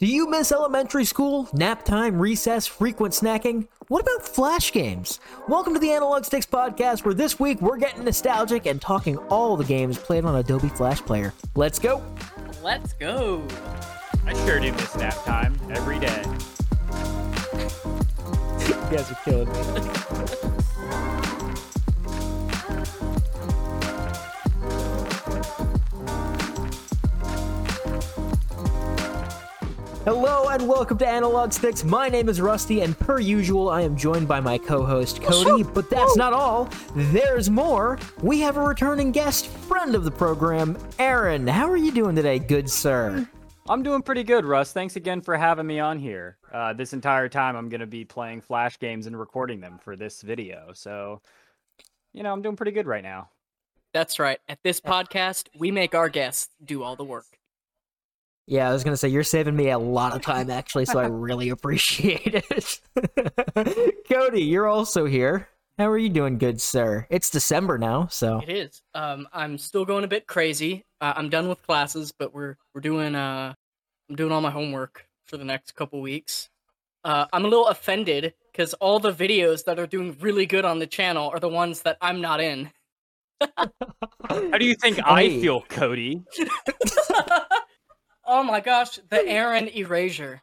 Do you miss elementary school, nap time, recess, frequent snacking? What about flash games? Welcome to the Analog Sticks podcast, where this week we're getting nostalgic and talking all the games played on Adobe Flash Player. Let's go! Let's go. I sure do miss nap time every day. You guys are killing me. Hello and welcome to Analog Sticks. My name is Rusty, and per usual, I am joined by my co-host Cody. But that's not all. There's more. We have a returning guest, friend of the program, Aaron. How are you doing today, good sir? I'm doing pretty good, Russ. Thanks again for having me on here. Uh, this entire time, I'm going to be playing Flash games and recording them for this video. So, you know, I'm doing pretty good right now. That's right. At this podcast, we make our guests do all the work. Yeah, I was gonna say you're saving me a lot of time actually, so I really appreciate it. Cody, you're also here. How are you doing, good sir? It's December now, so It is. Um, I'm still going a bit crazy. Uh, I'm done with classes, but we're we're doing uh, I'm doing all my homework for the next couple weeks. Uh, I'm a little offended because all the videos that are doing really good on the channel are the ones that I'm not in. How do you think I feel, Cody? Oh my gosh, the Aaron erasure.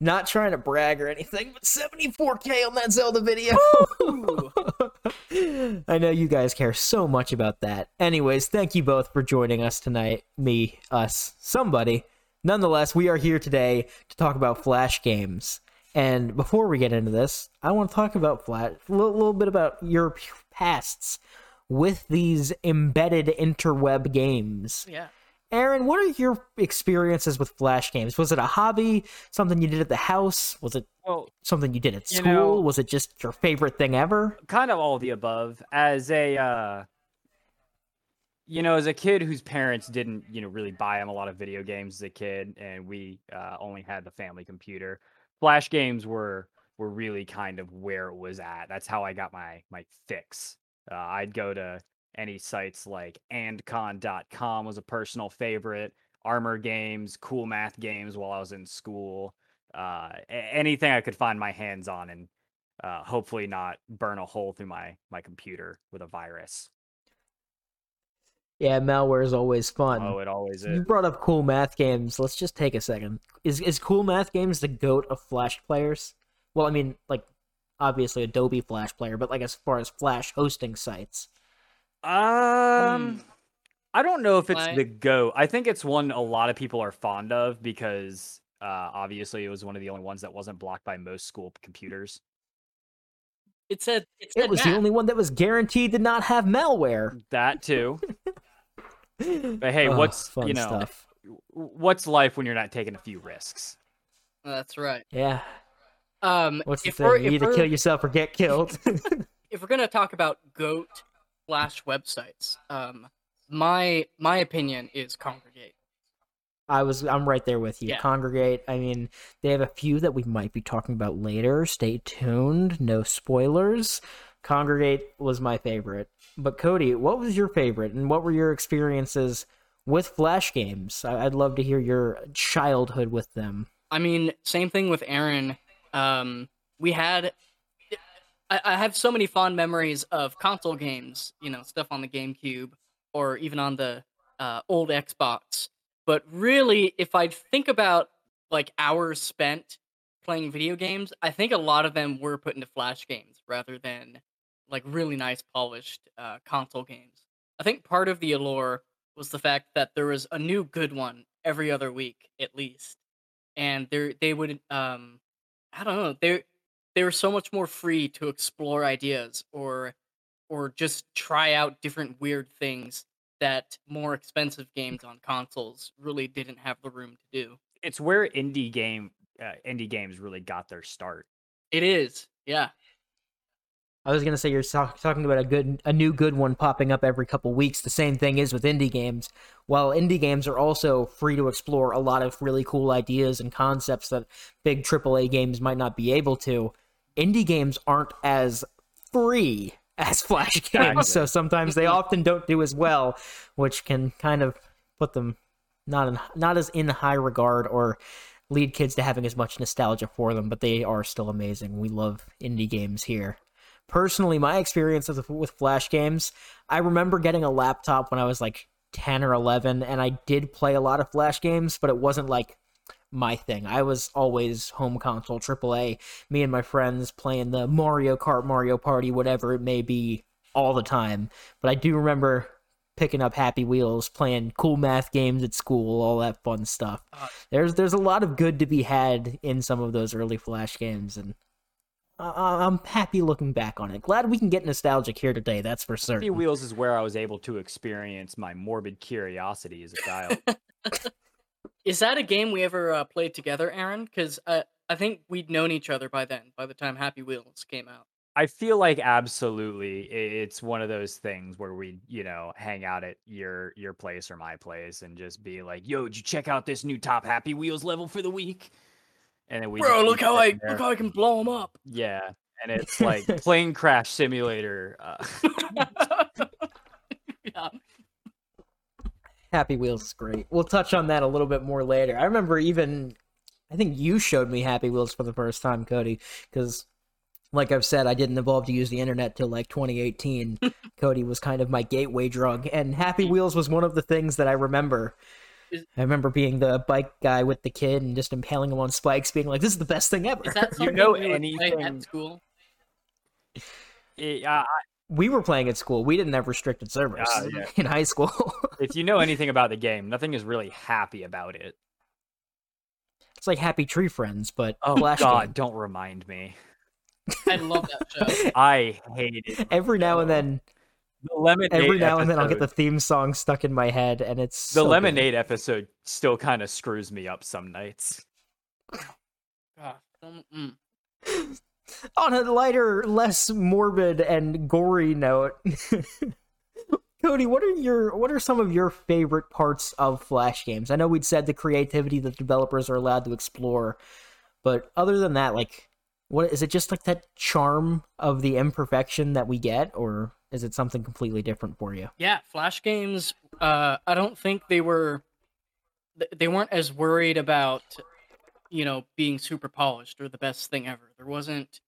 not trying to brag or anything, but 74k on that Zelda video. I know you guys care so much about that. Anyways, thank you both for joining us tonight. Me, us, somebody. Nonetheless, we are here today to talk about Flash games. And before we get into this, I want to talk about Flash, a little, little bit about your pasts with these embedded interweb games. yeah. Aaron, what are your experiences with Flash games? Was it a hobby, something you did at the house? Was it Well, something you did at You school? know- was it just your favorite thing ever? kind of all of the above. As a, uh, you know, as a kid whose parents didn't, you know, really buy him a lot of video games as a kid, and we uh, only had the family computer. Flash games were were really kind of where it was at. That's how I got my my fix. Uh, I'd go to any sites like andcon.com was a personal favorite. Armor games, cool math games while I was in school. Uh, anything I could find my hands on, and uh, hopefully not burn a hole through my my computer with a virus. Yeah, malware is always fun. Oh, it always is you brought up cool math games. Let's just take a second. Is is cool math games the goat of Flash players? Well, I mean, like obviously Adobe Flash player, but like as far as Flash hosting sites. Um, I don't know if it's Why? the go. I think it's one a lot of people are fond of because uh, obviously it was one of the only ones that wasn't blocked by most school computers. It said it said It was math. the only one that was guaranteed to not have malware. That too. But hey, Ugh, what's you know, stuff? what's life when you're not taking a few risks? That's right. Yeah. Um, What's the if we're, thing? You either kill yourself or get killed. if we're gonna talk about goat flash websites, um, my my opinion is Kongregate. I was I'm right there with you. Yeah. Kongregate. I mean, they have a few that we might be talking about later. Stay tuned. No spoilers. Kongregate was my favorite. But Cody, what was your favorite and what were your experiences with flash games? I'd love to hear your childhood with them. I mean, same thing with Aaron. Um, we had. I, I have so many fond memories of console games. You know, stuff on the GameCube or even on the uh, old Xbox. But really, if I think about like hours spent playing video games, I think a lot of them were put into flash games rather than like really nice polished uh, console games. I think part of the allure was the fact that there was a new good one every other week at least, and they they would um I don't know they they were so much more free to explore ideas or or just try out different weird things that more expensive games on consoles really didn't have the room to do. It's where indie game uh, indie games really got their start. It is, yeah. I was gonna say you're talk- talking about a good, a new good one popping up every couple weeks. The same thing is with indie games. While indie games are also free to explore a lot of really cool ideas and concepts that big AAA games might not be able to, indie games aren't as free as Flash games. Exactly. So sometimes they mm-hmm. often don't do as well, which can kind of put them not in, not as in high regard or lead kids to having as much nostalgia for them, but they are still amazing. We love indie games here. Personally, my experience with, with Flash games, I remember getting a laptop when I was like 10 or 11, and I did play a lot of Flash games, but it wasn't like my thing. I was always home console, AAA, me and my friends playing the Mario Kart, Mario Party, whatever it may be, all the time. But I do remember picking up Happy Wheels, playing cool math games at school, all that fun stuff. Uh, There's there's a lot of good to be had in some of those early Flash games, and I- I'm happy looking back on it. Glad we can get nostalgic here today. That's for Happy certain. Wheels is where I was able to experience my morbid curiosity as a child. Is that a game we ever uh, played together, Aaron? Because uh, I think we'd known each other by then, by the time Happy Wheels came out. I feel like absolutely it's one of those things where we, you know, hang out at your your place or my place and just be like, "Yo, did you check out this new Top Happy Wheels level for the week?" And then we Bro, look how I there- look how I can blow them up. Yeah, and it's like plane crash simulator. Uh, yeah. Happy Wheels is great. We'll touch on that a little bit more later. I remember even, I think you showed me Happy Wheels for the first time, Cody, because, like I've said, I didn't evolve to use the internet till like 2018. Cody was kind of my gateway drug, and Happy Wheels was one of the things that I remember. I remember being the bike guy with the kid and just impaling him on spikes, being like, "This is the best thing ever." Is that You know we anything- at school? it- uh, we were playing at school. We didn't have restricted servers Ah, yeah. in high school. if you know anything about the game, nothing is really happy about it. it's like Happy Tree Friends, but Oh Flash God, game. don't remind me. I love that show. I hate it. Every now and then, The lemonade. every now and then, I'll get the theme song stuck in my head, and it's the so good. lemonade episode still kind of screws me up some nights. God, um, mm. On a lighter, less morbid and gory note, Cody, what are your what are some of your favorite parts of Flash games? I know we'd said the creativity that developers are allowed to explore, but other than that, like, what is it? Just like that charm of the imperfection that we get, or is it something completely different for you? Yeah, Flash games. Uh, I don't think they were. They weren't as worried about, you know, being super polished or the best thing ever. There wasn't.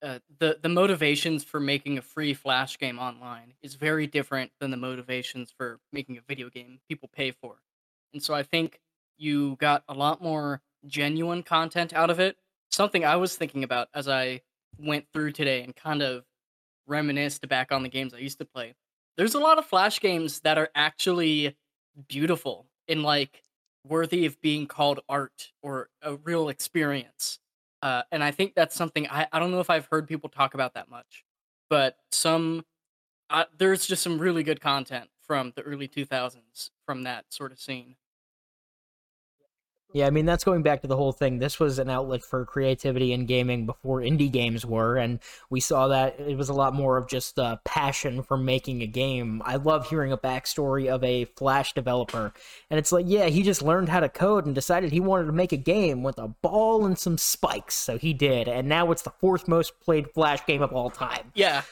Uh, the the motivations for making a free Flash game online is very different than the motivations for making a video game people pay for, and so I think you got a lot more genuine content out of it. Something I was thinking about as I went through today and kind of reminisced back on the games I used to play there's a lot of flash games that are actually beautiful and like worthy of being called art or a real experience uh, and i think that's something I, I don't know if i've heard people talk about that much but some uh, there's just some really good content from the early 2000s from that sort of scene Yeah, I mean that's going back to the whole thing. This was an outlet for creativity in gaming before indie games were, and we saw that it was a lot more of just uh, passion for making a game. I love hearing a backstory of a Flash developer, and it's like, yeah, he just learned how to code and decided he wanted to make a game with a ball and some spikes, so he did, and now it's the fourth most played Flash game of all time. yeah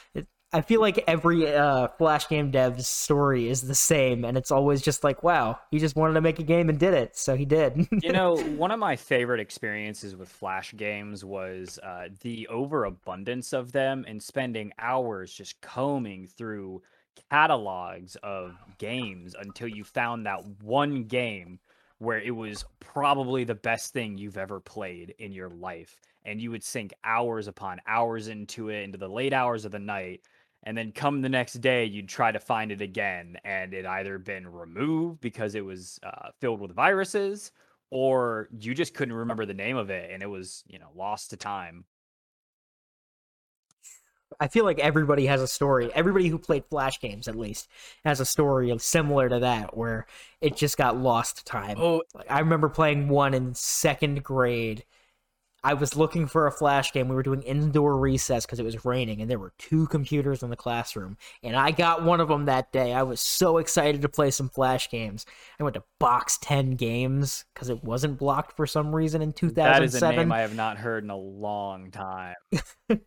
I feel like every uh, Flash game dev's story is the same, and it's always just like, wow, he just wanted to make a game and did it, so he did. you know, one of my favorite experiences with Flash games was uh, the overabundance of them and spending hours just combing through catalogs of games until you found that one game where it was probably the best thing you've ever played in your life. And you would sink hours upon hours into it, into the late hours of the night. And then come the next day, you'd try to find it again, and it either been removed because it was uh, filled with viruses, or you just couldn't remember the name of it and it was you know lost to time I feel like everybody has a story. Everybody who played Flash games, at least, has a story similar to that, where it just got lost to time. oh Like, I remember playing one in second grade. I was looking for a Flash game. We were doing indoor recess because it was raining, and there were two computers in the classroom. And I got one of them that day. I was so excited to play some Flash games. I went to Box 10 Games because it wasn't blocked for some reason in that is a 2007. name i have not heard in a long time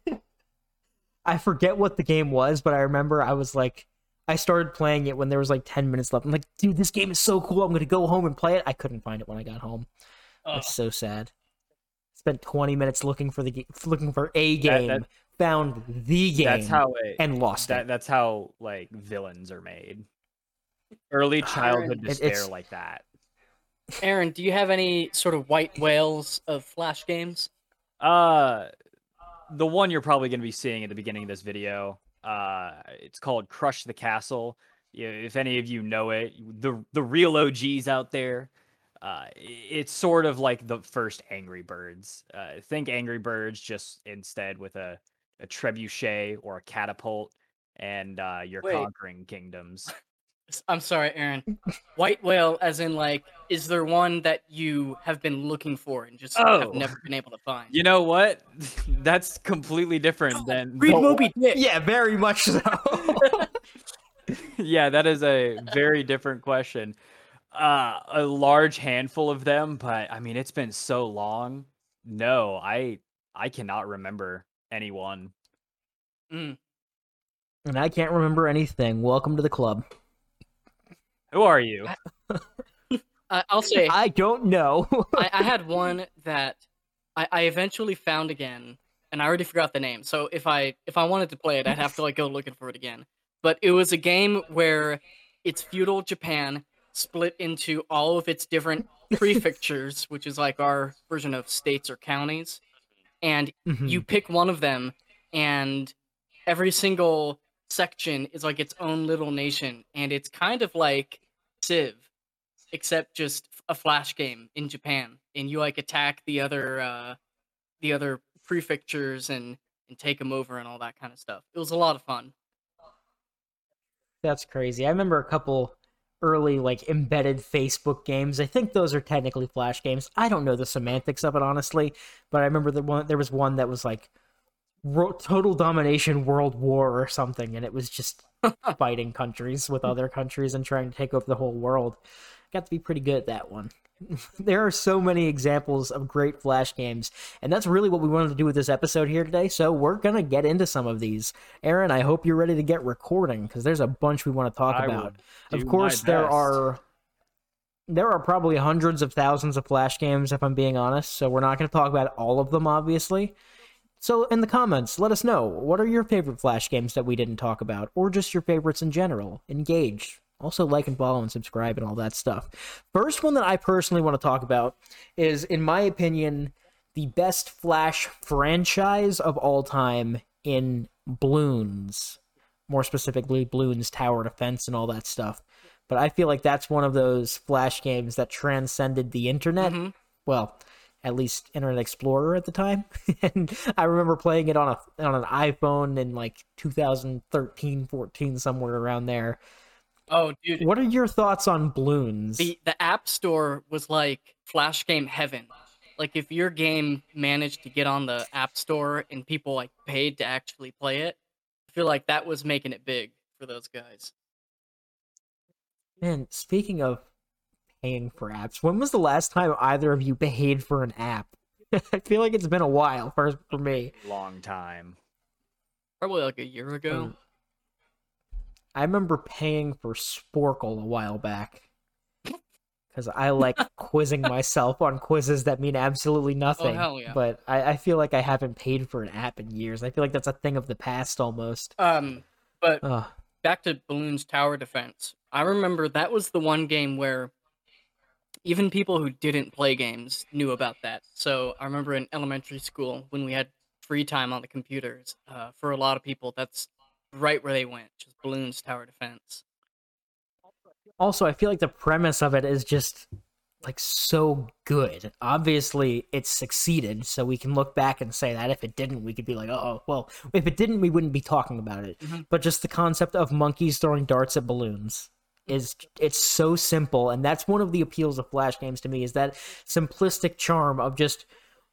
I forget what the game was, but I remember I was like, I started playing it when there was like 10 minutes left. I'm like, dude, this game is so cool. I'm going to go home and play it. I couldn't find it when I got home. It's so sad. Spent 20 minutes looking for the ga- looking for a game, that- found the game, That's how it. and lost that it. that's how like villains are made. Early childhood It- despair like that. Aaron, do you have any sort of white whales of flash games? Uh, the one you're probably going to be seeing at the beginning of this video. Uh, it's called Crush the Castle. If any of you know it, the the real OGs out there, uh, it's sort of like the first Angry Birds. Uh, think Angry Birds, just instead with a a trebuchet or a catapult, and uh, you're Wait. conquering kingdoms. I'm sorry, Aaron. White whale, as in like, is there one that you have been looking for and just Oh. have never been able to find? You know what? That's completely different than Read the- Moby Dick. yeah, very much so. yeah, that is a very different question. Uh, a large handful of them, but I mean, it's been so long. No, I I cannot remember anyone. Mm. and I can't remember anything. Welcome to the club. Who are you? I, I'll say I don't know. I, I had one that I, I eventually found again, and I already forgot the name. So if I if I wanted to play it, I'd have to like go looking for it again. But it was a game where it's feudal Japan split into all of its different prefectures, which is like our version of states or counties, and Mhm. you pick one of them, and every single section is like its own little nation, and it's kind of like Civ, except just a flash game in Japan, and you like attack the other uh, the other prefectures and and take them over and all that kind of stuff. It was a lot of fun. That's crazy. I remember a couple early like embedded Facebook games. I think those are technically flash games. I don't know the semantics of it honestly, but I remember the one there was one that was like total domination world war or something and it was just fighting countries with other countries and trying to take over the whole world. Got to be pretty good at that one. there are so many examples of great flash games and that's really what we wanted to do with this episode here today so we're gonna get into some of these. Aaron i hope you're ready to get recording because there's a bunch we want to talk I about. of course there are there are probably hundreds of thousands of flash games if i'm being honest so we're not going to talk about all of them obviously. So in the comments let us know what are your favorite flash games that we didn't talk about or just your favorites in general? Engage also like and follow and subscribe and all that stuff first one that i personally want to talk about is in my opinion the best flash franchise of all time in bloons more specifically Bloons Tower Defense and all that stuff. But I feel like that's one of those flash games that transcended the internet. Mhm. Well, at least Internet Explorer at the time. and I remember playing it on a on an iPhone in like 2013, 14, somewhere around there. Oh, dude, What are your thoughts on Bloons? the the App Store was like flash game heaven. Like if your game managed to get on the App Store and people like paid to actually play it, I feel like that was making it big for those guys. Man, speaking of paying for apps, when was the last time either of you paid for an app? I feel like it's been a while for for me. long time. Probably like a year ago. Um, I remember paying for Sporcle a while back because I like quizzing myself on quizzes that mean absolutely nothing. hell yeah. But I, I feel like I haven't paid for an app in years. I feel like that's a thing of the past almost. Um, but Ugh. back to Bloons Tower Defense. I remember that was the one game where even people who didn't play games knew about that. So I remember in elementary school when we had free time on the computers, uh, for a lot of people, that's right where they went, just Bloons Tower Defense. Also, I feel like the premise of it is just like so good. Obviously, it succeeded, so we can look back and say that if it didn't, we could be like, oh, well, if it didn't, we wouldn't be talking about it. Mhm. But just the concept of monkeys throwing darts at balloons is it's so simple, and that's one of the appeals of flash games to me is that simplistic charm of just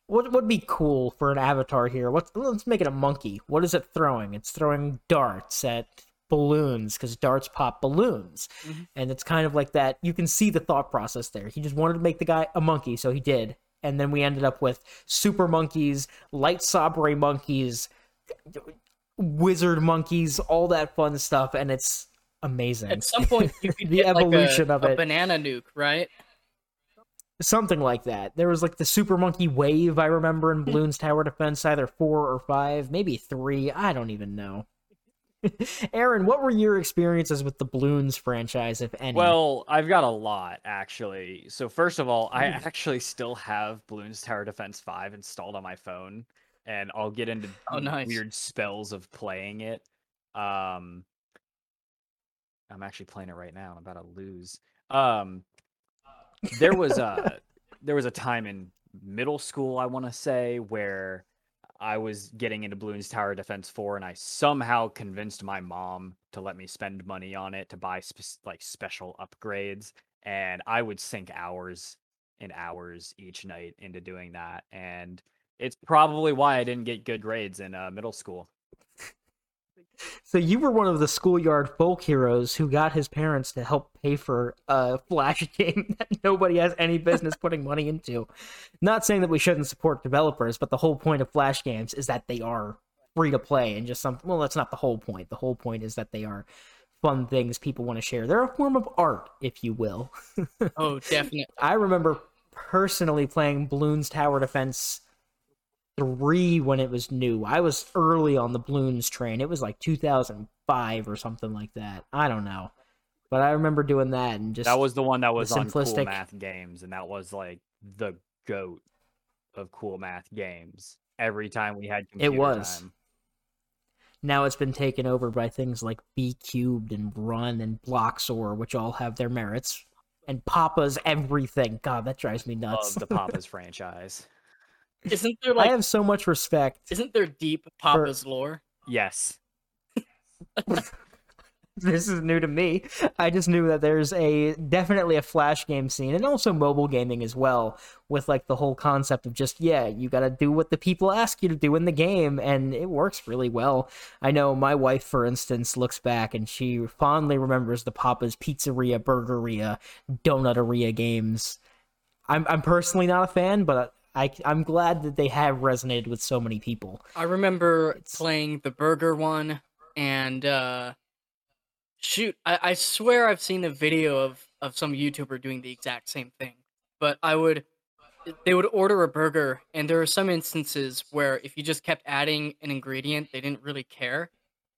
what would be cool for an avatar here? What let's make it a monkey. What is it throwing? It's throwing darts at balloons because darts pop balloons, Mhm. and it's kind of like that. You can see the thought process there. He just wanted to make the guy a monkey, so he did, and then we ended up with super monkeys, light sabre monkeys, wizard monkeys, all that fun stuff, and it's amazing. At some point, you could The get like evolution a, of a it. banana nuke, right? Something like that. There was like the Super Monkey Wave, I remember, in Bloons Tower Defense, either four or five, maybe three. I don't even know. Aaron, what were your experiences with the Bloons franchise, if any? Well, I've got a lot actually. So first of all, I actually still have Bloons Tower Defense 5 installed on my phone, and I'll get into Oh, nice. weird spells of playing it. Um I'm actually playing it right now. I'm about to lose. Um there was a there was a time in middle school, I want to say, where I was getting into Bloons Tower Defense 4 and I somehow convinced my mom to let me spend money on it to buy spe- like special upgrades and I would sink hours and hours each night into doing that and it's probably why I didn't get good grades in uh, middle school. So you were one of the schoolyard folk heroes who got his parents to help pay for a flash game that nobody has any business putting money into. Not saying that we shouldn't support developers, but the whole point of flash games is that they are free to play and just some well that's not the whole point. The whole point is that they are fun things people want to share. They're a form of art, if you will. Oh, definitely. I remember personally playing Bloons Tower Defense 3 when it was new. I was early on the Bloons train. It was like 2005 or something like that. I don't know. But I remember doing that and just That was the one that was on simplistic- Cool Math Games and that was like the goat of Cool Math Games. Every time we had computer was. time. now it's been taken over by things like B cubed and Run and Bloxor, which all have their merits. And Papa's everything. God, that drives me nuts. Love the Papa's franchise. Isn't there I have so much respect. isn't there deep Papa's lore? Yes. this is new to me. I just knew that there's a definitely a flash game scene and also mobile gaming as well with like the whole concept of just yeah, you got to do what the people ask you to do in the game and it works really well. I know my wife for instance looks back and she fondly remembers the Papa's Pizzeria, Burgeria, Donuteria games. I'm I'm personally not a fan, but I I'm glad that they have resonated with so many people. I remember It's- playing the burger one and uh shoot, I, I swear I've seen a video of, of some YouTuber doing the exact same thing. But I would they would order a burger and there are some instances where if you just kept adding an ingredient, they didn't really care.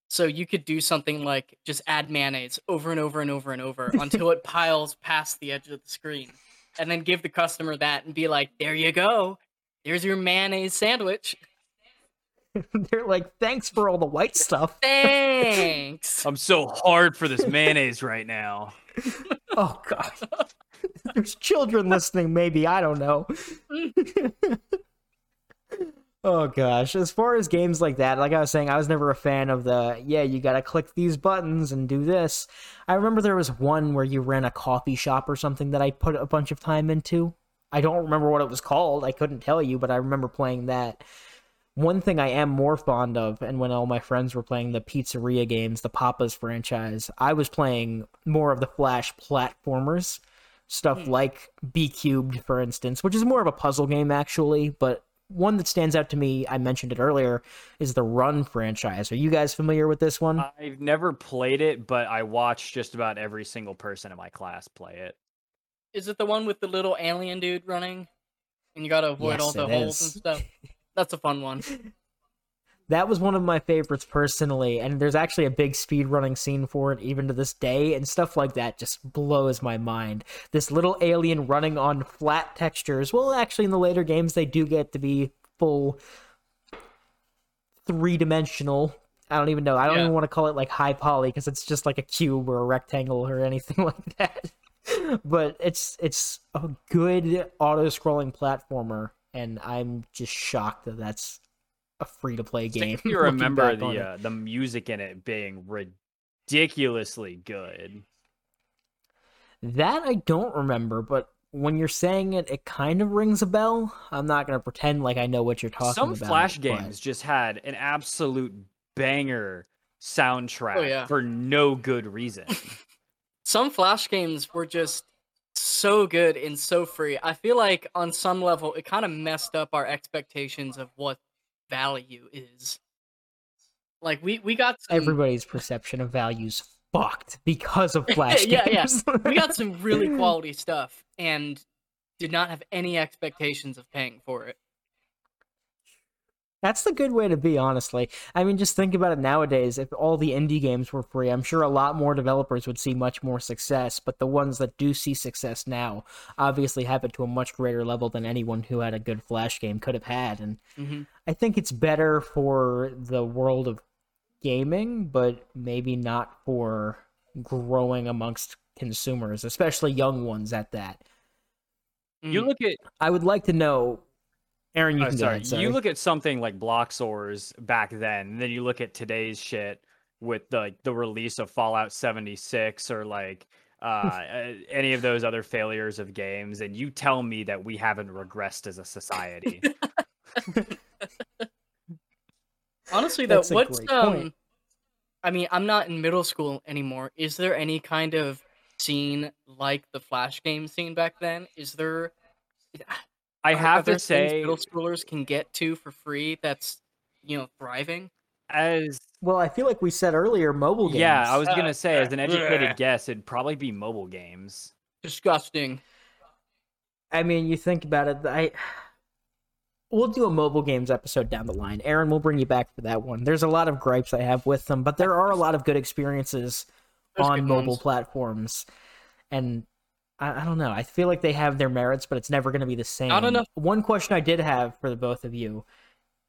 So you could do something like just add mayonnaise over and over and over and over until it piles past the edge of the screen. And then give the customer that and be like, there you go. There's your mayonnaise sandwich. They're like, "Thanks for all the white stuff." Thanks. I'm so hard for this mayonnaise right now. Oh god. There's children listening, maybe, I don't know. oh gosh. As far as games like that, like I was saying, I was never a fan of the yeah, you gotta click these buttons and do this. I remember there was one where you ran a coffee shop or something that I put a bunch of time into. I don't remember what it was called. I couldn't tell you, but I remember playing that. One thing I am more fond of, and when all my friends were playing the pizzeria games, the Papa's franchise, I was playing more of the Flash platformers, stuff Hmm. like B Cubed, for instance, which is more of a puzzle game actually, but one that stands out to me, I mentioned it earlier, is the Run franchise. Are you guys familiar with this one? I've never played it, but I watched just about every single person in my class play it. Is it the one with the little alien dude running? And you gotta avoid Yes, all the holes is. and stuff. That's a fun one. That was one of my favorites personally, and there's actually a big speed running scene for it even to this day, and stuff like that just blows my mind. This little alien running on flat textures. Well, actually, in the later games, they do get to be full three dimensional. I don't even know. I don't Yeah. even want to call it like high poly because it's just like a cube or a rectangle or anything like that. but it's it's a good auto scrolling platformer, and I'm just shocked that that's a free to play game. You remember the uh, the music in it being ridiculously good. That I don't remember, but when you're saying it, it kind of rings a bell. I'm not gonna pretend like I know what you're talking Some about. Some Flash but- games just had an absolute banger soundtrack yeah. for no good reason. Some Flash games were just so good and so free. I feel like on some level it kind of messed up our expectations of what value is. Like we we got some, Everybody's perception of values fucked because of Flash Yeah, yeah. games. we got some really quality stuff and did not have any expectations of paying for it. That's the good way to be, honestly. I mean, just think about it nowadays. If all the indie games were free, I'm sure a lot more developers would see much more success. But the ones that do see success now obviously have it to a much greater level than anyone who had a good Flash game could have had. And hmm I think it's better for the world of gaming, but maybe not for growing amongst consumers, especially young ones at that. You Mm. look at I would like to know, Aaron. You Oh, can go sorry. ahead, sorry. You look at something like Bloxorz back then, and then you look at today's shit with the like, the release of Fallout 76 or like uh, uh, any of those other failures of games, and you tell me that we haven't regressed as a society. Honestly, though, That's a what's great um? point. I mean, I'm not in middle school anymore. Is there any kind of scene like the Flash game scene back then? Is there? I are- are have there to say, middle schoolers can get to for free. That's you know thriving. as Well, I feel like we said earlier, mobile games. yeah, I was Uh, gonna say, as an educated bleh. guess, it'd probably be mobile games. Disgusting. I mean, you think about it. I we'll do a mobile games episode down the line. Aaron, we'll bring you back for that one. There's a lot of gripes I have with them, but there are a lot of good experiences There's on good mobile ones. platforms, and I, I don't know. I feel like they have their merits, but it's never going to be the same. Not enough- One question I did have for the both of you,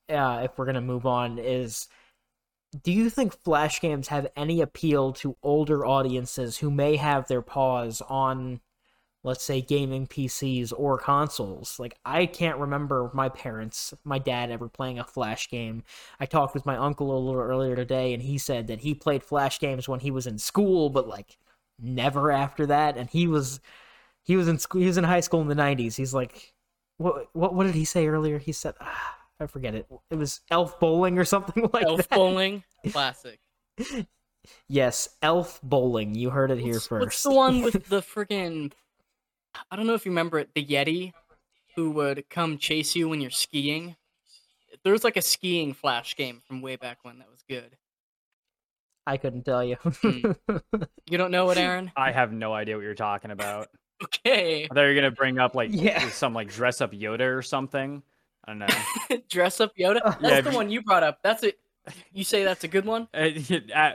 uh, if we're going to move on, is. Do you think Flash games have any appeal to older audiences who may have their paws on let's say gaming PCs or consoles. Like I can't remember my parents, my dad ever playing a flash game. I talked with my uncle a little earlier today and he said that he played flash games when he was in school but like never after that and he was he was in school he was in high school in the 90s. He's like what what what did he say earlier? He said ah, I forget it. It was Elf Bowling or something like Elf that. bowling, classic. Yes, Elf Bowling. You heard it here What's, first. what's the one with the friggin' I don't know if you remember it, the Yeti, who would come chase you when you're skiing. There was like a skiing flash game from way back when that was good. I couldn't tell you. Hmm. You don't know what, Aaron? I have no idea what you're talking about. Okay. I thought you were gonna bring up like Yeah. some like dress up Yoda or something. I don't know. Dress up Yoda. That's Yeah, the one you brought up. That's it. You say that's a good one? Uh, uh,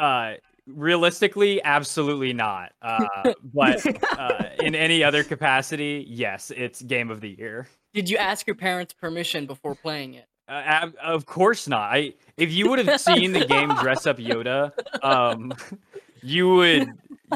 uh, realistically, absolutely not. Uh, but uh, in any other capacity, yes, it's game of the year. Did you ask your parents' permission before playing it? Uh, ab- of course not. I if you would have seen the game Dress Up Yoda, um, you would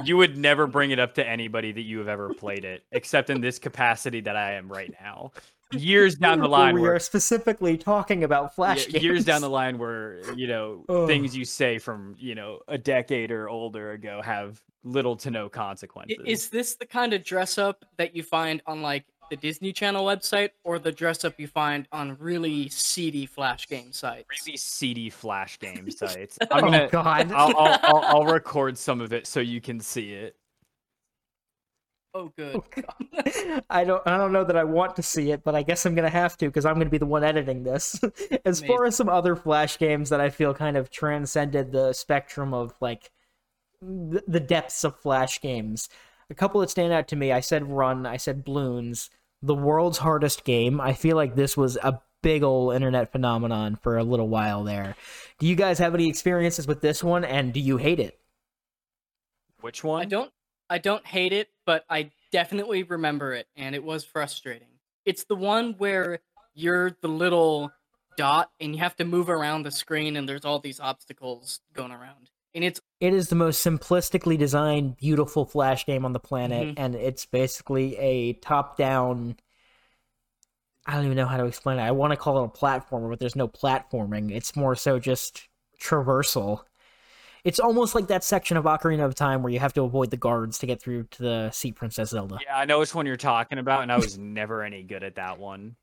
you would never bring it up to anybody that you have ever played it, except in this capacity that I am right now. Years down the line, we where- are specifically talking about flash Ye- games. years down the line where you know Ugh. things you say from you know a decade or older ago have little to no consequences Is this the kind of dress up that you find on like the Disney Channel website, or the dress up you find on really seedy flash game sites? really seedy flash game sites Oh i'm gonna God! I'll, I'll, I'll, I'll record some of it so you can see it Oh, good. I don't. I don't know that I want to see it, but I guess I'm gonna have to because I'm gonna be the one editing this. as far as some other flash games that I feel kind of transcended the spectrum of like the, the depths of flash games, a couple that stand out to me. I said Run. I said Bloons. The world's hardest game. I feel like this was a big old internet phenomenon for a little while there. Do you guys have any experiences with this one, and do you hate it? which one I don't I don't hate it, but I definitely remember it and it was frustrating. It's the one where you're the little dot and you have to move around the screen and there's all these obstacles going around. And it's It is the most simplistically designed, beautiful Flash game on the planet, Mhm. and it's basically a top-down. I don't even know how to explain it. I want to call it a platformer, but there's no platforming. It's more so just traversal. It's almost like that section of Ocarina of Time where you have to avoid the guards to get through to the see Princess Zelda. yeah i know which one you're talking about and i was never any good at that one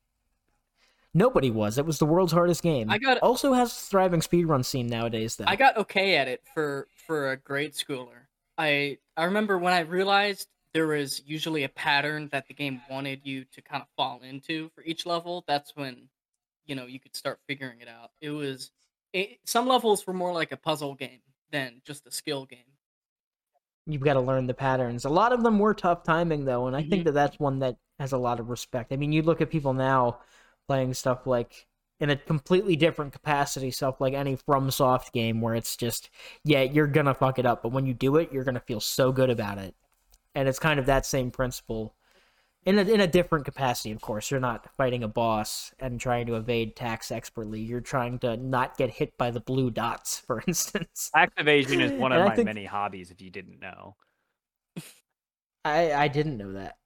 Nobody was. It was the world's hardest game. I got- also has a thriving speedrun scene nowadays. Though I got okay at it for for a grade schooler. I I remember when I realized there was usually a pattern that the game wanted you to kind of fall into for each level. That's when you know you could start figuring it out. It was it, some levels were more like a puzzle game than just a skill game. you've got to learn the patterns. A lot of them were tough timing though, and I Mhm. think that that's one that has a lot of respect. I mean, you look at people now playing stuff like in a completely different capacity, stuff like any FromSoft game where it's just, yeah, you're gonna fuck it up, but when you do it, you're gonna feel so good about it. And it's kind of that same principle. In a, in a different capacity, of course. You're not fighting a boss and trying to evade tax expertly. You're trying to not get hit by the blue dots, for instance. Tax evasion is one of my think- many hobbies. If you didn't know, I I didn't know that.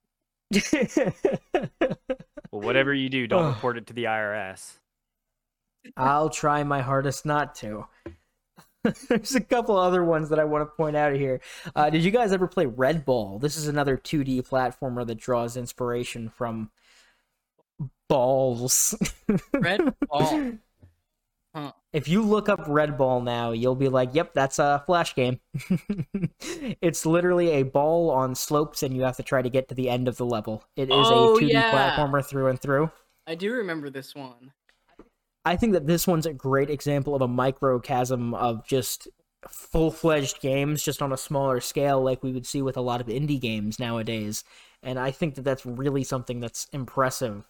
well, whatever you do, don't report it to the IRS. I'll try my hardest not to. There's a couple other ones that I want to point out here. Uh, did you guys ever play Red Ball? This is another 2D platformer that draws inspiration from balls. Red Ball. If you look up Red Ball now, you'll be like, "Yep, that's a flash game." it's literally a ball on slopes, and you have to try to get to the end of the level. It is Oh, a 2D yeah. platformer through and through. I do remember this one. I think that this one's a great example of a microcosm of just full fledged games, just on a smaller scale, like we would see with a lot of indie games nowadays. And I think that that's really something that's impressive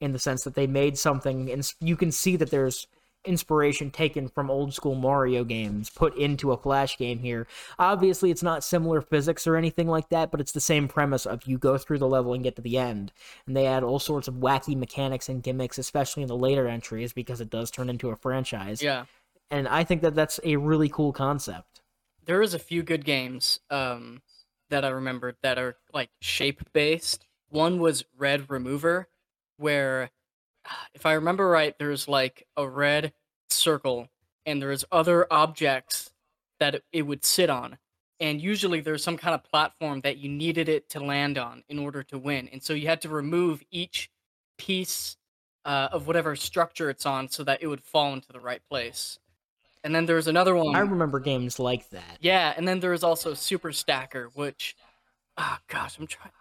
in the sense that they made something, and you can see that there's inspiration taken from old school Mario games put into a Flash game here. Obviously, it's not similar physics or anything like that, but it's the same premise of you go through the level and get to the end. And they add all sorts of wacky mechanics and gimmicks, especially in the later entries, because it does turn into a franchise. Yeah. And I think that that's a really cool concept. there is a few good games um, that I remember that are like shape based. One was Red Remover, where, if I remember right, there's like a red circle and there's other objects that it- would sit on. And usually there's some kind of platform that you needed it to land on in order to win. And so you had to remove each piece uh, of whatever structure it's on so that it would fall into the right place. And then there's another one. I remember games like that. Yeah, and then there is also Super Stacker, which, oh gosh, I'm trying.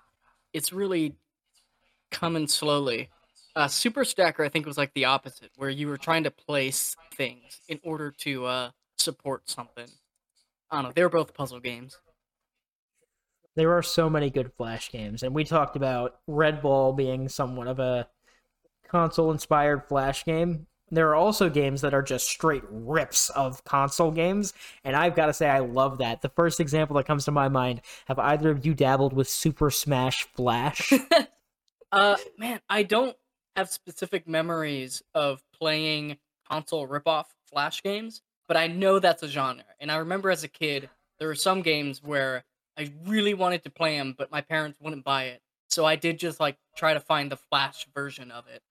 It's really coming slowly. Uh, Super Stacker, I think, was like the opposite, where you were trying to place things in order to uh, support something. I don't know. They were both puzzle games. There are so many good Flash games, and we talked about Red Ball being somewhat of a console inspired Flash game. There are also games that are just straight rips of console games, and I've got to say, I love that. The first example that comes to my mind have either of you dabbled with Super Smash Flash? Uh, man, I don't have specific memories of playing console ripoff Flash games, but I know that's a genre. And I remember as a kid, there were some games where I really wanted to play them, but my parents wouldn't buy it. So I did just like try to find the Flash version of it.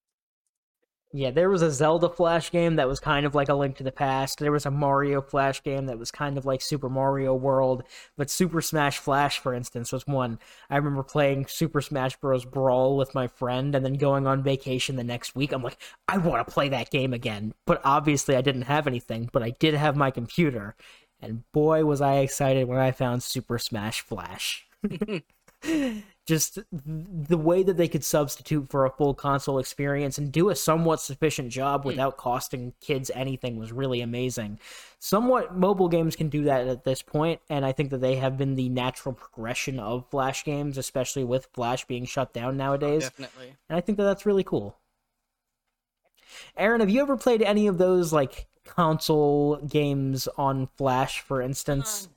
Yeah, there was a Zelda Flash game that was kind of like a Link to the Past. There was a Mario Flash game that was kind of like Super Mario World. But Super Smash Flash, for instance, was one. I remember playing Super Smash Bros. Brawl with my friend and then going on vacation the next week. I'm like, I want to play that game again. But obviously, I didn't have anything, but I did have my computer. And boy, was I excited when I found Super Smash Flash. just the way that they could substitute for a full console experience and do a somewhat sufficient job hmm. without costing kids anything was really amazing. Somewhat mobile games can do that at this point, and I think that they have been the natural progression of Flash games, especially with Flash being shut down oh, nowadays. Definitely. And I think that that's really cool. Aaron, have you ever played any of those like console games on Flash, for instance? Um,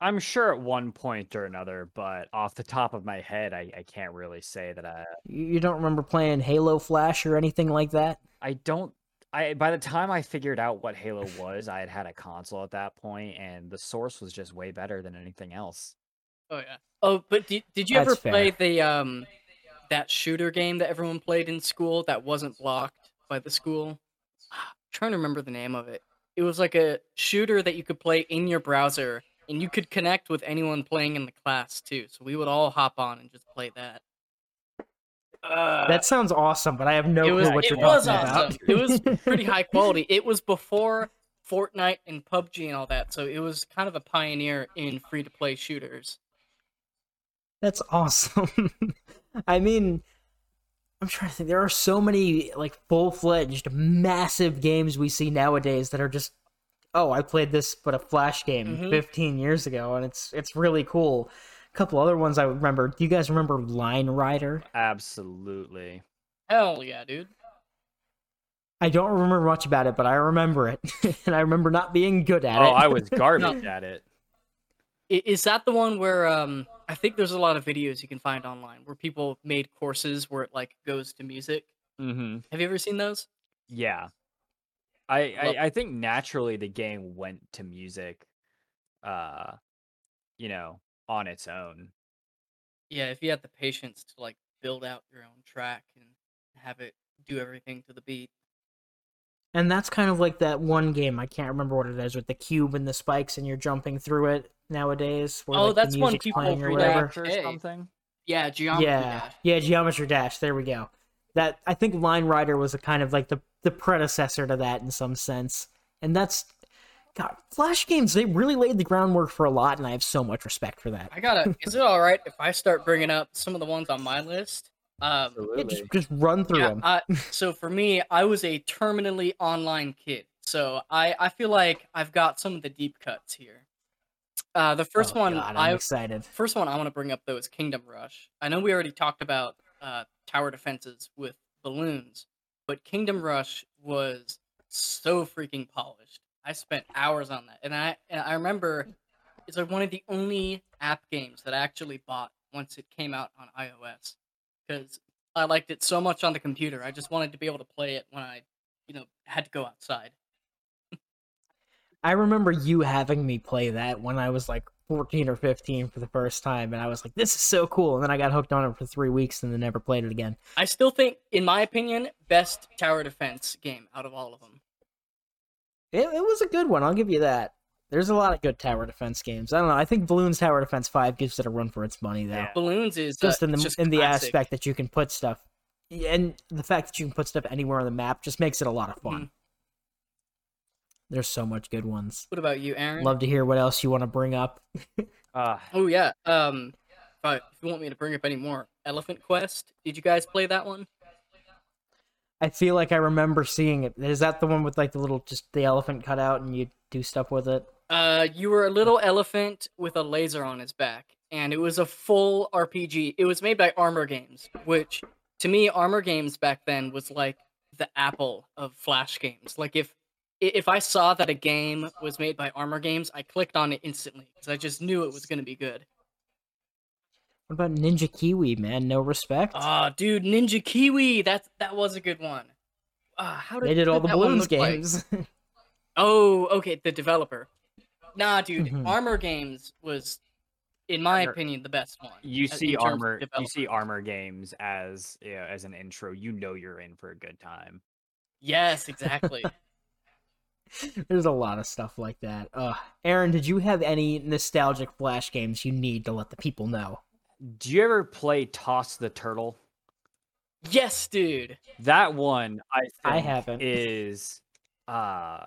I'm sure at one point or another, but off the top of my head, I, I can't really say that I You you don't remember playing Halo Flash or anything like that? I don't. I by the time I figured out what Halo was, I had had a console at that point, and the source was just way better than anything else. Oh yeah. Oh, but did, did you That's ever play fair. the um that shooter game that everyone played in school that wasn't blocked by the school? I'm trying to remember the name of it. It was like a shooter that you could play in your browser and you could connect with anyone playing in the class too. So we would all hop on and just play that. Uh, That sounds awesome, but I have no it was clue what it you're was talking awesome. about. it was pretty high quality. It was before Fortnite and PUBG and all that, so it was kind of a pioneer in free to play shooters. That's awesome. I mean, I'm trying to think. There are so many like full fledged, massive games we see nowadays that are just oh, I played this but a flash game Mhm. 15 years ago, and it's it's really cool. A couple other ones I remember. Do you guys remember Line Rider? Absolutely. Hell yeah, dude. I don't remember much about it, but I remember it, and I remember not being good at Oh, it. Oh, I was garbage at it. I- that the one where um I think there's a lot of videos you can find online where people made courses where it like goes to music. Mm-hmm. Have you ever seen those? Yeah. I, I I think naturally the game went to music, uh, you know, on its own. Yeah, if you had the patience to like build out your own track and have it do everything to the beat. And that's kind of like that one game I can't remember what it is with the cube and the spikes, and you're jumping through it nowadays. Where, Oh, like, that's one people or whatever. or something. Yeah, Geometry yeah, Dash. yeah, Geometry Dash. There we go. That I think Line Rider was a kind of like the the predecessor to that in some sense, and that's God. Flash games they really laid the groundwork for a lot, and I have so much respect for that. I gotta. is it all right if I start bringing up some of the ones on my list? Um, Yeah, Absolutely. just just run through yeah, them. I, so for me, I was a terminally online kid, so I I feel like I've got some of the deep cuts here. Uh, the first Oh, one God, I'm I excited. first one I want to bring up though is Kingdom Rush. I know we already talked about uh, tower defenses with balloons, but Kingdom Rush was so freaking polished. I spent hours on that, and I and I remember mm. it's like one of the only app games that I actually bought once it came out on iOS because I liked it so much on the computer. I just wanted to be able to play it when I, you know, had to go outside. I remember you having me play that when I was like 14 or 15 for the first time, and I was like, "This is so cool!" And then I got hooked on it for three weeks, and then never played it again. I still think, in my opinion, best tower defense game out of all of them. It, it was a good one. I'll give you that. There's a lot of good tower defense games. I don't know. I think Bloons Tower Defense Five gives it a run for its money, though. Yeah. Bloons is Just uh, in the just in the classic. aspect that you can put stuff, and the fact that you can put stuff anywhere on the map just makes it a lot of fun. Mhm. There's so much good ones. What about you, Aaron? Love to hear what else you want to bring up. Uh, Oh yeah. Um, if, if you want me to bring up any more, Elephant Quest. Did you guys play that one? I feel like I remember seeing it. Is that the one with like the little just the elephant cut out and you do stuff with it? Uh, you were a little elephant with a laser on his back, and it was a full RPG. It was made by Armor Games, which to me, Armor Games back then was like the Apple of Flash games. Like if i- if I saw that a game was made by Armor Games, I clicked on it instantly because I just knew it was gonna be good. What about Ninja Kiwi, man? No respect. Ah, dude, Ninja Kiwi. That that was a good one. Ah, how did they did all what the balloons look like? games. Oh, okay, the developer. Nah, dude, Mhm. Armor Games was, in my Armor- opinion, the best one. you uh, see in terms of armor. You see armor games as you know, as an intro. You know you're in for a good time. Yes, exactly. There's a lot of stuff like that. Uh, Aaron, did you have any nostalgic flash games you need to let the people know? Do you ever play Toss the Turtle? yes, dude. That one I think I haven't. is uh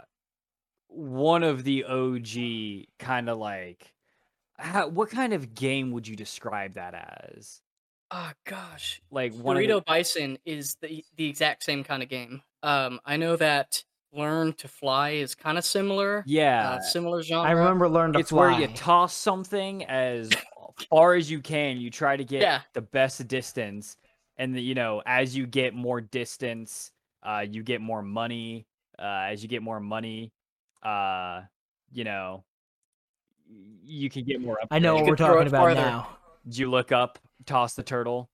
one of the OG kind of like how, what kind of game would you describe that as? Oh gosh, Like one Burrito of Bison is the the exact same kind of game. Um, I know that Learn to Fly is kind of similar. yeah, uh, similar genre. I remember Learn to it's Fly. where you toss something as far as you can. You try to get Yeah. the best distance, and the, you know as you get more distance, uh, you get more money. Uh, as you get more money, uh, you know, you can get more. I know You what we're talking about farther. now. Did you look up toss the turtle?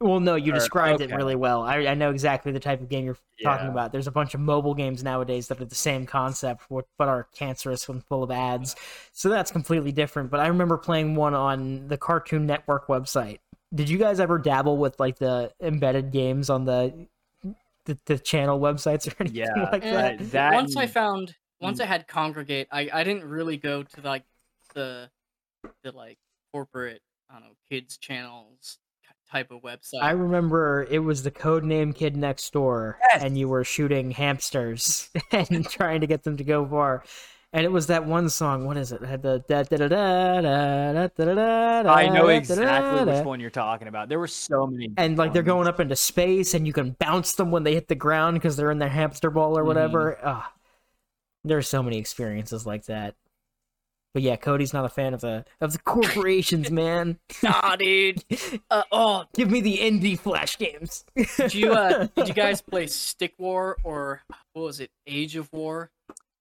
Well, no, you Or- described it really well. I, I know exactly the type of game you're talking about. There's a bunch of mobile games nowadays that are the same concept, but but are cancerous and full of ads. So that's completely different. But I remember playing one on the Cartoon Network website. Did you guys ever dabble with like the embedded games on the the, the channel websites or anything Yeah, like that? that- that once I found once Mm. I had Kongregate, I I didn't really go to like the the like corporate I don't know kids channels ki- type of website. I remember it was the code name Kid Next Door, Yes. and you were shooting hamsters and trying to get them to go far. And it was that one song. What is it? It had the da da da da da da da da da. I know da, da, exactly da. which one you're talking about. There were so many, And like they're going up into space, and you can bounce them when they hit the ground because they're in their hamster ball or Mhm. whatever. Ah, There's so many experiences like that. But yeah, Cody's not a fan of the of the corporations, man. Nah, dude. Uh, oh, Give me the indie flash games. did you uh, did you guys play Stick War or what was it, Age of War?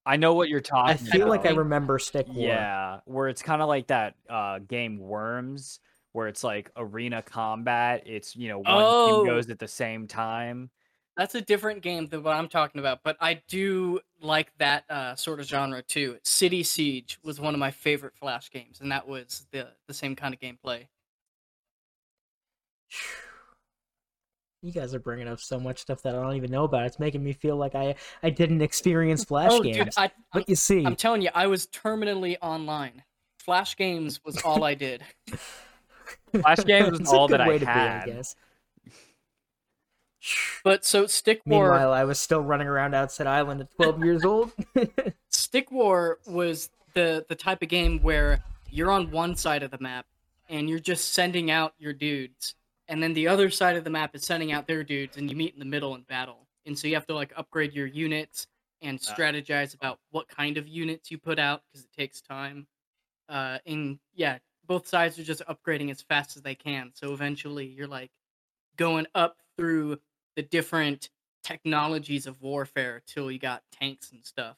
I know what you're talking. About. I feel like I remember Stick War. Yeah, where it's kind of like that uh, game Worms, where it's like arena combat. It's you know one Oh. team goes at the same time. That's a different game than what I'm talking about, but I do like that uh, sort of genre too. City Siege was one of my favorite Flash games, and that was the the same kind of gameplay. You guys are bringing up so much stuff that I don't even know about. It's making me feel like I I didn't experience flash oh, games. dude, I, I'm, but you see, I'm telling you, I was terminally online. Flash games was all I did. Flash games was all good that I way to be, had. guess. But so Stick War, Meanwhile, I was still running around outside Island at 12 years old. Stick War was the the type of game where you're on one side of the map and you're just sending out your dudes, and then the other side of the map is sending out their dudes, and you meet in the middle and battle. And so you have to like upgrade your units and Ah. strategize about what kind of units you put out because it takes time. Uh, and yeah, both sides are just upgrading as fast as they can. So eventually, you're like going up through the different technologies of warfare till you got tanks and stuff.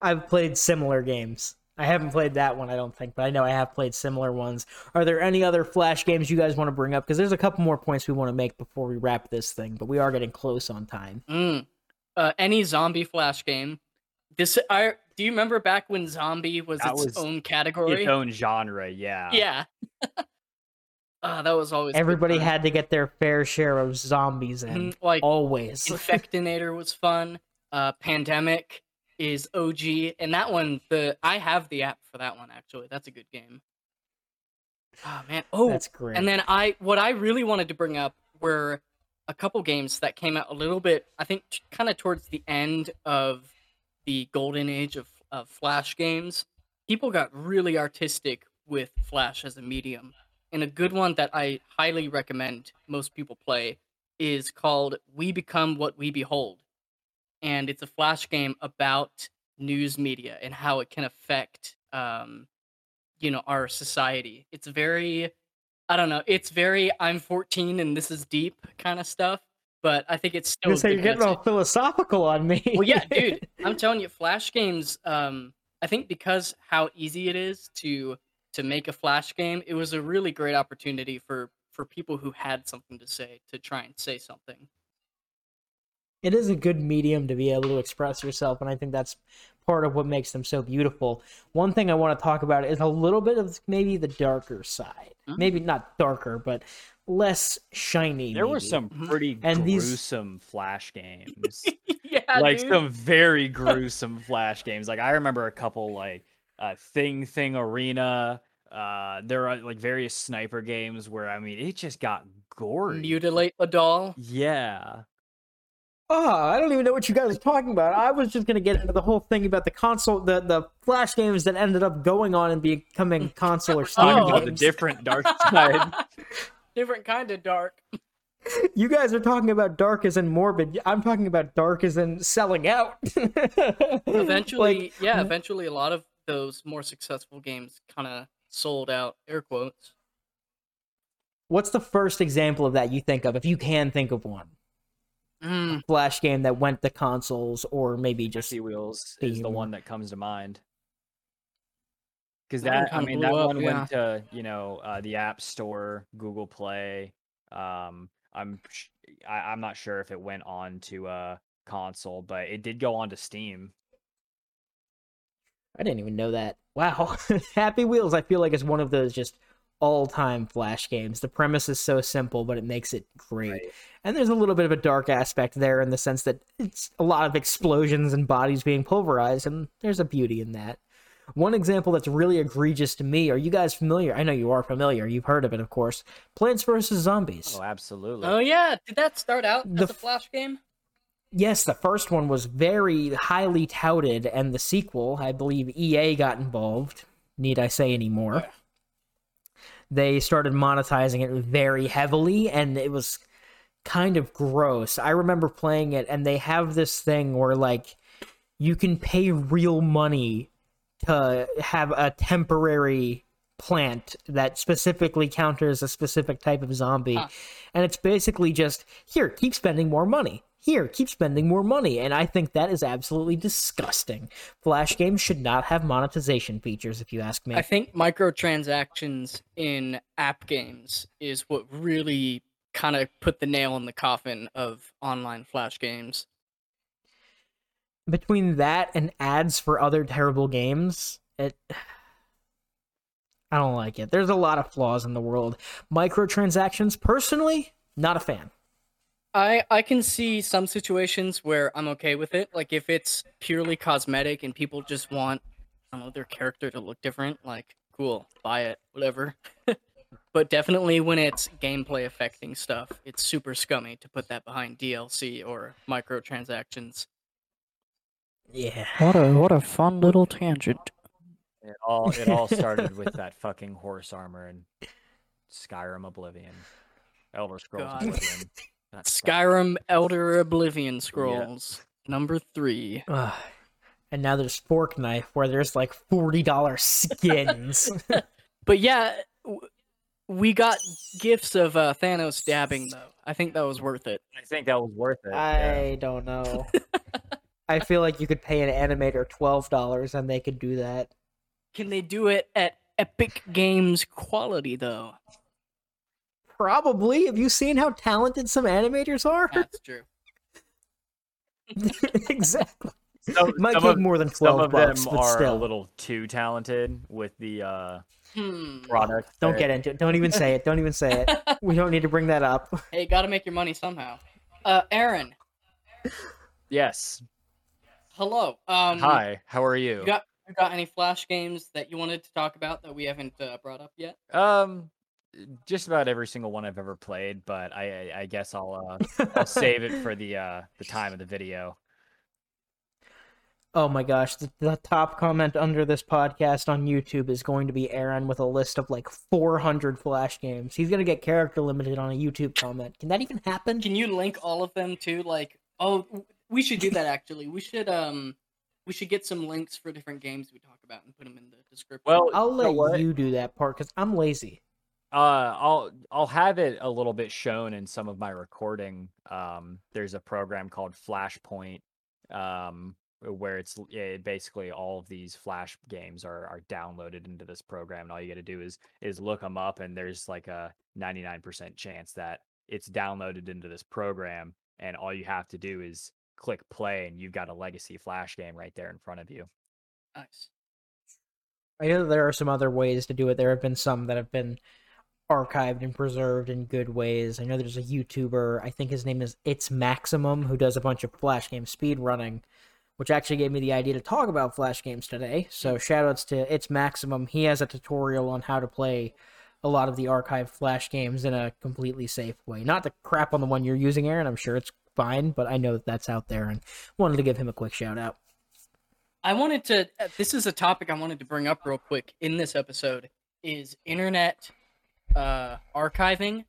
I've played similar games. I haven't played that one, I don't think, but I know I have played similar ones. Are there any other Flash games you guys want to bring up? Because there's a couple more points we want to make before we wrap this thing, but we are getting close on time. Mm. Uh, any zombie flash game. This I do you remember back when zombie was That its was own category? Its own genre, yeah. yeah. uh, that was always Everybody had to get their fair share of zombies in. Mhm, like Always. Infectinator was fun. Uh, Pandemic is OG, and that one the I have the app for that one actually. That's a good game. Oh man. Oh, That's great. And then I, what I really wanted to bring up were a couple games that came out a little bit, I think, kind of towards the end of the golden age of, of Flash games. People got really artistic with Flash as a medium. And a good one that I highly recommend most people play is called We Become What We Behold. And it's a Flash game about news media and how it can affect um, you know our society it's very i don't know it's very i'm 14 and this is deep kind of stuff but i think it's still a you're getting all philosophical on me. well yeah dude i'm telling you flash games um i think because how easy it is to to make a flash game it was a really great opportunity for for people who had something to say to try and say something it is a good medium to be able to express yourself and i think that's part of what makes them so beautiful one thing i want to talk about is a little bit of maybe the darker side Mhm. maybe not darker but less shiny There were some Mhm. pretty And these- gruesome flash games. yeah like dude. some very gruesome flash games. Like I remember a couple like uh, Thing Thing Arena. Uh, there are like various sniper games where I mean it just got gory. mutilate a doll Yeah. oh i don't even know what you guys are talking about i was just going to get into the whole thing about the console the, the flash games that ended up going on and becoming console or steam Oh, Oh, the different dark side. different kind of dark you guys are talking about dark as in morbid i'm talking about dark as in selling out eventually Like, yeah eventually a lot of those more successful games kind of sold out air quotes What's the first example of that you think of, if you can think of one? Mm, Flash game that went to consoles, or maybe just Jesse Wheels is the one that comes to mind. Because That that, I mean, that up, one yeah. went to you know uh, the App Store, Google Play. Um, I'm sh- I, I'm not sure if it went on to uh console, but it did go on to Steam. I didn't even know that. Wow, Happy Wheels. I feel like is one of those just all-time Flash games. The premise is so simple, but it makes it great. Right. And there's a little bit of a dark aspect there in the sense that it's a lot of explosions and bodies being pulverized, and there's a beauty in that. One example that's really egregious to me. Are you guys familiar? I know you are familiar. You've heard of it, of course. Plants vs Zombies. Oh, absolutely. oh yeah did that start out The as a flash game Yes, the first one was very highly touted, and the sequel, I believe EA got involved. Need I say any more? Yeah. They started monetizing it very heavily, and it was kind of gross. I remember playing it, and they have this thing where, like, you can pay real money to have a temporary plant that specifically counters a specific type of zombie. Huh. And it's basically just here, keep spending more money. Here, keep spending more money. And I think that is absolutely disgusting. Flash games should not have monetization features, if you ask me. I think microtransactions in app games is what really kind of put the nail in the coffin of online flash games. Between that and ads for other terrible games, it. I don't like it. There's a lot of flaws in the world. Microtransactions, personally, not a fan. I I can see some situations where I'm okay with it. Like if it's purely cosmetic and people just want I don't know their character to look different, like cool, buy it, whatever. but definitely when it's gameplay affecting stuff, it's super scummy to put that behind DLC or microtransactions. Yeah. What a what a fun little tangent. It all it all started with that fucking horse armor and Skyrim Oblivion, Elder Scrolls God. Oblivion. That sucks. Skyrim Elder Oblivion Scrolls number 3. Ugh. And now there's Fork Knife, where there's like forty dollar skins. But yeah, w- we got gifts of uh, Thanos dabbing, though. I think that was worth it. I think that was worth it. yeah. I don't know. I feel like you could pay an animator twelve dollars and they could do that. Can they do it at Epic Games quality though? Probably. Have you seen how talented some animators are? That's true. exactly. Some, It might some take of, more than some twelve of them but are a little too talented with the uh, Hmm. product. Don't that- get into it. Don't even say it. Don't even say it. We don't need to bring that up. Hey, gotta make your money somehow. Uh, Aaron, Yes. hello. Um, Hi. How are you? You got you got any flash games that you wanted to talk about that we haven't uh, brought up yet? Um, just about every single one I've ever played, but I I, I guess I'll uh, I'll save it for the uh the time of the video. Oh my gosh, the, the top comment under this podcast on YouTube is going to be Aaron with a list of like 400 Flash games. He's going to get character limited on a YouTube comment. Can that even happen? Can you link all of them to like? Oh, we should do that actually. We should um, we should get some links for different games we talk about and put them in the description. Well, I'll you know let you do that part because I'm lazy. Uh, I'll I'll have it a little bit shown in some of my recording. Um, there's a program called Flashpoint, um, where it's l- yeah, basically all of these Flash games are are downloaded into this program, and all you got to do is is look them up, and there's like a 99% chance that it's downloaded into this program, and all you have to do is click play, and you've got a legacy Flash game right there in front of you. nice. I know there are some other ways to do it. There have been some that have been archived and preserved in good ways. I know there's a YouTuber, I think his name is It's Maximum, who does a bunch of Flash game speed running, which actually gave me the idea to talk about Flash games today. So shoutouts to It's Maximum. He has a tutorial on how to play a lot of the archived Flash games in a completely safe way. Not the crap on the one you're using, Aaron. I'm sure it's fine, but I know that that's out there and wanted to give him a quick shout out. I wanted to. uh, This is a topic I wanted to bring up real quick in this episode. Is internet uh, archiving?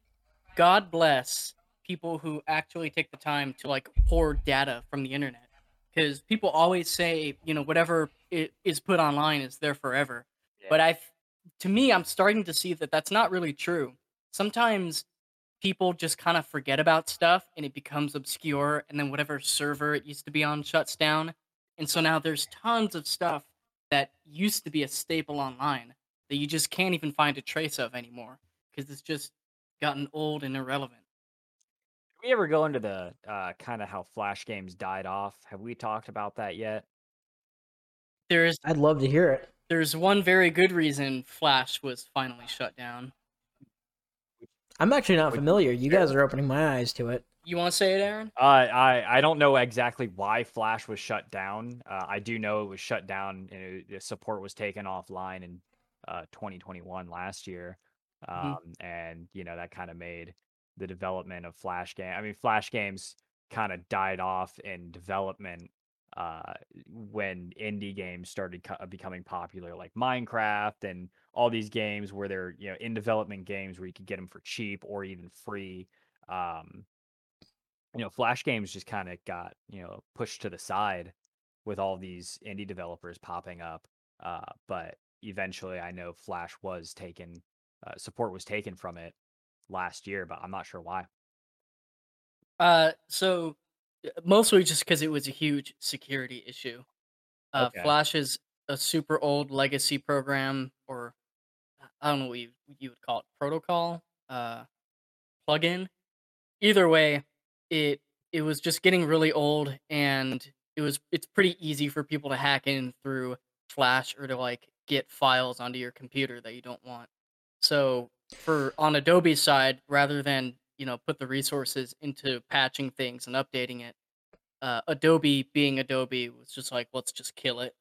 God bless people who actually take the time to like pour data from the internet, because people always say you know whatever is put online is there forever. But I, to me, I'm starting to see that that's not really true. Sometimes people just kind of forget about stuff and it becomes obscure, and then whatever server it used to be on shuts down and so now there's tons of stuff that used to be a staple online that you just can't even find a trace of anymore because it's just gotten old and irrelevant. Did we ever go into the uh, kind of how Flash games died off? Have we talked about that yet? There's I'd love to hear it. there's one very good reason Flash was finally shut down. I'm actually not familiar. You guys are opening my eyes to it. You want to say it, Aaron? Uh, I I don't know exactly why Flash was shut down. Uh, I do know it was shut down and it, the support was taken offline in uh, 2021 last year, Mhm. um, and you know that kind of made the development of Flash game. I mean, Flash games kind of died off in development uh, when indie games started co- becoming popular, like Minecraft and all these games where they're you know in development games where you could get them for cheap or even free. Um, you know, Flash games just kind of got you know pushed to the side. with all these indie developers popping up. Uh, but eventually, I know Flash was taken, uh, support was taken from it last year, but I'm not sure why. Uh, so uh, mostly just because it was a huge security issue. Uh, Okay. Flash is a super old legacy program, or I don't know what you, you would call it, protocol, uh, plugin. Either way, it it was just getting really old, and it was it's pretty easy for people to hack in through Flash or to like get files onto your computer that you don't want. So for on Adobe's side, rather than you know put the resources into patching things and updating it, uh, Adobe being Adobe was just like let's just kill it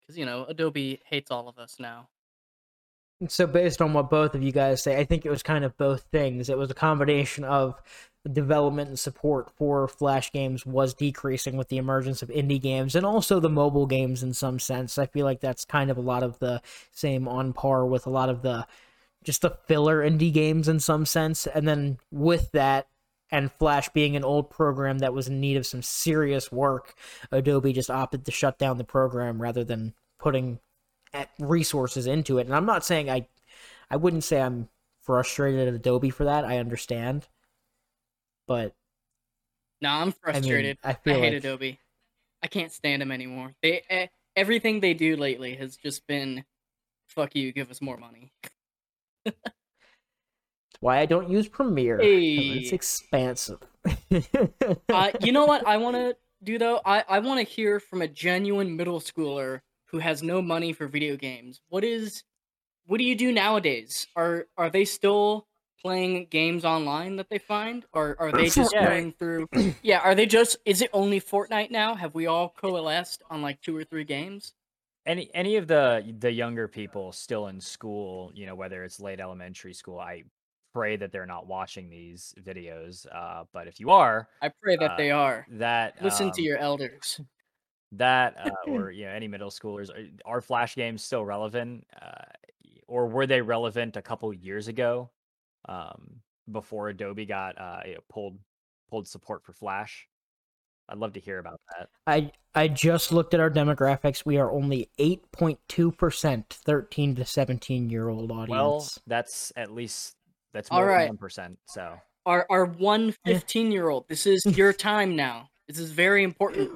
because you know Adobe hates all of us now. So, based on what both of you guys say, I think it was kind of both things. It was a combination of development and support for Flash games was decreasing with the emergence of indie games and also the mobile games in some sense. I feel like that's kind of a lot of the same on par with a lot of the just the filler indie games in some sense. And then with that, and Flash being an old program that was in need of some serious work, Adobe just opted to shut down the program rather than putting resources into it. And I'm not saying I I wouldn't say I'm frustrated at Adobe for that. I understand. But No, I'm frustrated. I I, feel hate like- Adobe. I can't stand them anymore. They everything they do lately has just been, fuck you, give us more money. why I don't use Premiere. 'cause It's Hey. expansive. uh, you know what I want to do though? I, I want to hear from a genuine middle schooler who has no money for video games. What is what do you do nowadays? Are are they still playing games online that they find or are they just Yeah. going through Yeah, are they just is it only Fortnite now? Have we all coalesced on like two or three games? Any any of the the younger people still in school you know whether it's late elementary school i pray that they're not watching these videos uh but if you are I pray that Uh, they are. that Listen to um, your elders. that uh, or you know any middle schoolers are, are flash games still relevant uh, or were they relevant a couple years ago um before adobe got uh you know, pulled pulled support for flash i'd love to hear about that I I just looked at our demographics. We are only 8.2% 13 to 17 year old audience. well that's at least that's more right. than 1% so Our our one 15 year old. This is your time now. This is very important.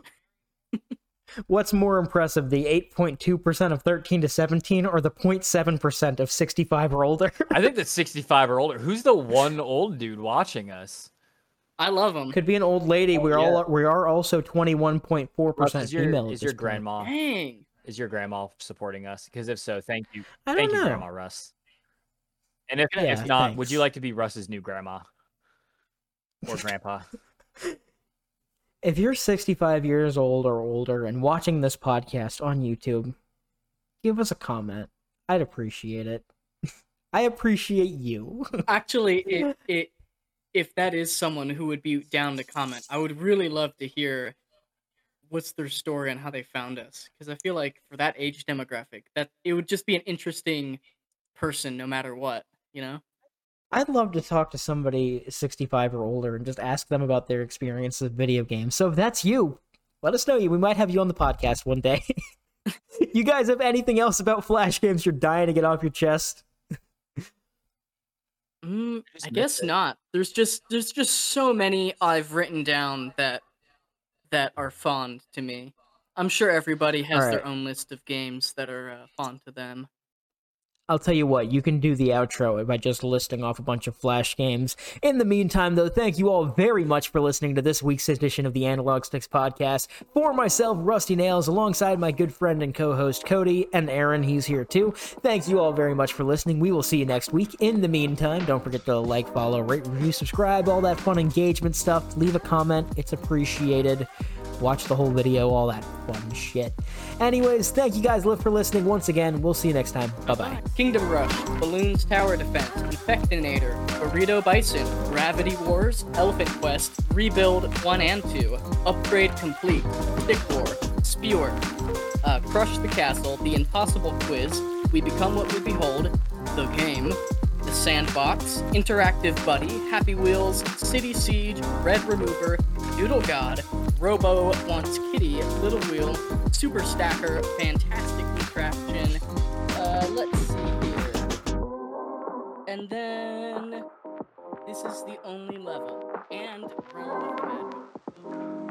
What's more impressive, the 8.2% of 13 to 17 or the 0.7% of 65 or older? I think that's 65 or older. Who's the one old dude watching us? I love them. Could be an old lady. Oh, We're yeah. all we are also 21.4% is your, female. is your this point. grandma Dang. is your grandma supporting us? Because if so, thank you, I thank don't you, know. Grandma Russ. And if, Yeah, if not, would you like to be Russ's new grandma or grandpa? If you're 65 years old or older and watching this podcast on YouTube, give us a comment. I'd appreciate it. I appreciate you. Actually, it, it if that is someone who would be down to comment, I would really love to hear what's their story and how they found us. Because I feel like for that age demographic, that it would just be an interesting person, no matter what. You know? I'd love to talk to somebody 65 or older and just ask them about their experience with video games. So if that's you, let us know. You. We might have you on the podcast one day. you guys have anything else about Flash games you're dying to get off your chest? Mm, I guess it. not. There's just there's just so many I've written down that that are fond to me. I'm sure everybody has their own list of games that are uh, fond to them. I'll tell you what, you can do the outro by just listing off a bunch of Flash games. In the meantime, though, thank you all very much for listening to this week's edition of the Analog Sticks podcast. For myself, Rusty Nails, alongside my good friend and co host Cody, and Aaron, he's here too. Thank you all very much for listening. We will see you next week. In the meantime, don't forget to like, follow, rate, review, subscribe, all that fun engagement stuff. Leave a comment, it's appreciated. Watch the whole video, all that fun shit. Anyways, thank you guys for listening once again. We'll see you next time. Bye bye. Kingdom Rush, Bloons Tower Defense, Infectinator, Burrito Bison, Gravity Wars, Elephant Quest, Rebuild 1 and 2, Upgrade Complete, Stick War, Spewer, uh, Crush the Castle, The Impossible Quiz, We Become What We Behold, The Game, The Sandbox, Interactive Buddy, Happy Wheels, City Siege, Red Remover, Doodle God, Robo wants Kitty, Little Wheel, Super Stacker, Fantastic Contraption. Uh, let's see here. And then this is the only level. And Realm of Magic.